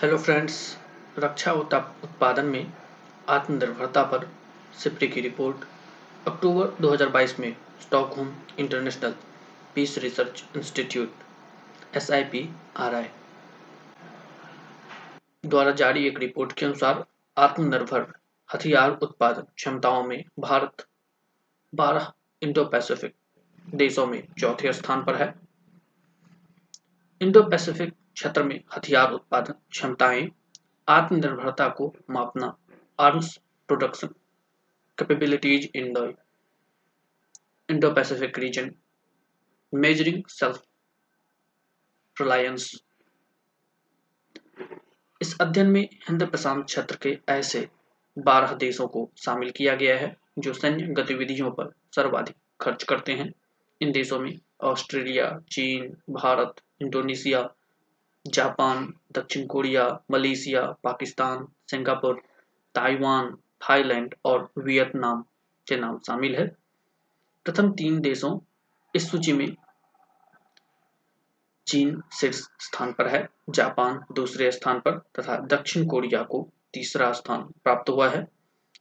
Hello friends रक्षा उत्पादन में आत्मनिर्भरता पर सिप्री की रिपोर्ट। अक्टूबर 2022 में Stockholm International Peace Research Institute S I द्वारा जारी एक रिपोर्ट के अनुसार आत्मनिर्भर हथियार उत्पादन क्षमताओं में भारत 12 इंडो पैसिफिक देशों में चौथे स्थान पर है। इंडो पैसिफिक क्षेत्र में हथियार उत्पादन क्षमताएँ, आत्मनिर्भरता को मापना arms production capabilities in the Indo Pacific region measuring self reliance इस अध्ययन में हिंद प्रशांत क्षेत्र के ऐसे 12 देशों को शामिल किया गया है, जो सैन्य गतिविधियों पर सर्वाधिक खर्च करते हैं। इन देशों में ऑस्ट्रेलिया, चीन, भारत, इंडोनेशिया जापान, दक्षिण Korea, Malaysia, Pakistan, Singapore, Taiwan, Thailand और वियतनाम के नाम शामिल है। प्रथम तीन देशों इस सूची में चीन शीर्ष स्थान पर है, जापान दूसरे स्थान पर तथा दक्षिण कोरिया को तीसरा स्थान प्राप्त हुआ है।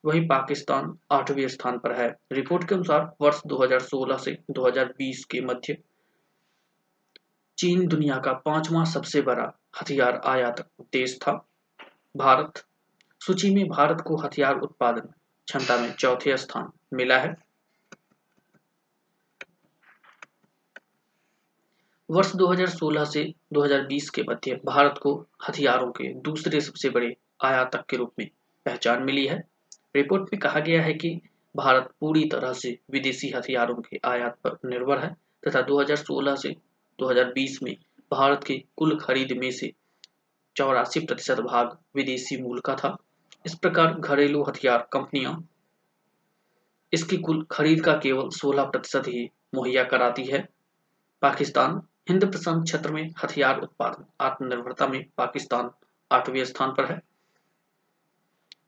वहीं पाकिस्तान आठवें स्थान पर है। रिपोर्ट के अनुसार वर्ष 2016 से 2020 के मध्य चीन दुनिया का पांचवा सबसे बड़ा हथियार आयातक देश था। भारत, सूची में भारत को हथियार उत्पादन क्षमता में चौथे स्थान मिला है। वर्ष 2016 से 2020 के मध्य भारत को हथियारों के दूसरे सबसे बड़े आयातक के रूप में पहचान मिली है। रिपोर्ट में कहा गया है कि भारत पूरी तरह से विदेशी हथियारों के आयात पर निर्भर है तथा 2016 से 2020 में भारत के कुल खरीद में से चौरासी प्रतिशत भाग विदेशी मूल का था। इस प्रकार घरेलू हथियार कंपनियाँ इसकी कुल खरीद का केवल 16 प्रतिशत ही मुहैया कराती है। पाकिस्तान हिंद प्रशांत क्षेत्र में हथियार उत्पादन आत्मनिर्भरता में पाकिस्तान आठवें स्थान पर है।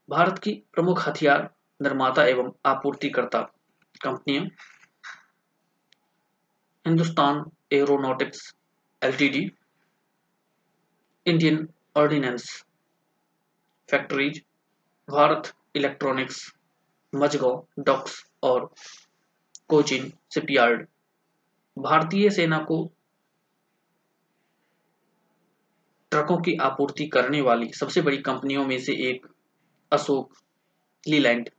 भारत की प्रमुख हथियार निर्माता एवं आपूर्तिकर्ता कंपनियाँ Hindustan Aeronautics LTD Indian Ordnance Factories Bharat Electronics Mazagon Docks और कोचिन शिपयार्ड भारतीय सेना को ट्रकों की आपूर्ति करने वाली सबसे बड़ी कंपनियों में से एक अशोक लीलैंड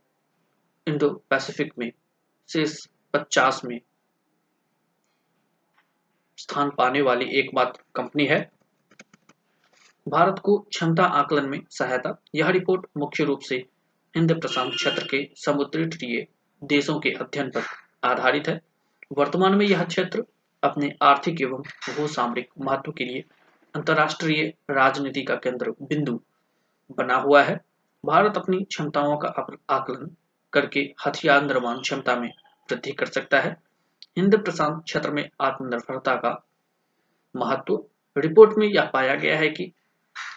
इंडो पैसिफिक में, शेष पचास में। स्थान पाने वाली एकमात्र कंपनी है। भारत को क्षमता आकलन में सहायता। यह रिपोर्ट मुख्य रूप से हिंद प्रशांत क्षेत्र के समुद्री तटीय देशों के अध्ययन पर आधारित है। वर्तमान में यह क्षेत्र अपने आर्थिक एवं भू सामरिक महत्व के लिए अंतर्राष्ट्रीय राजनीति का केंद्र बिंदु बना हुआ है। भारत अपनी क्षमताओं का आकलन करके हथियार निर्माण क्षमता में वृद्धि कर सकता है। हिंद प्रशांत क्षेत्र में आत्मनिर्भरता का महत्व रिपोर्ट में यह पाया गया है कि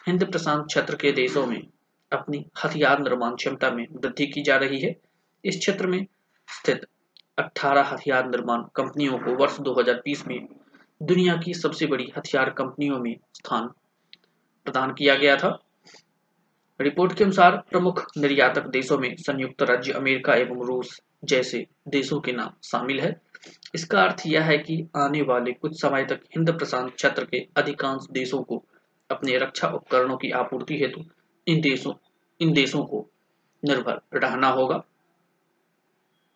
हिंद प्रशांत क्षेत्र के देशों में अपनी हथियार निर्माण क्षमता में वृद्धि की जा रही है। इस क्षेत्र में स्थित 18 हथियार निर्माण कंपनियों को वर्ष 2020 में दुनिया की सबसे बड़ी हथियार कंपनियों में स्थान प्रदान किया गया था। रिपोर्ट के अनुसार प्रमुख निर्यातक देशों में संयुक्त राज्य अमेरिका एवं रूस जैसे देशों के नाम शामिल है। इसका अर्थ यह है कि आने वाले कुछ समय तक हिंद प्रशांत क्षेत्र के अधिकांश देशों को अपने रक्षा उपकरणों की आपूर्ति हेतु इन देशों इन देशों को निर्भर रहना होगा।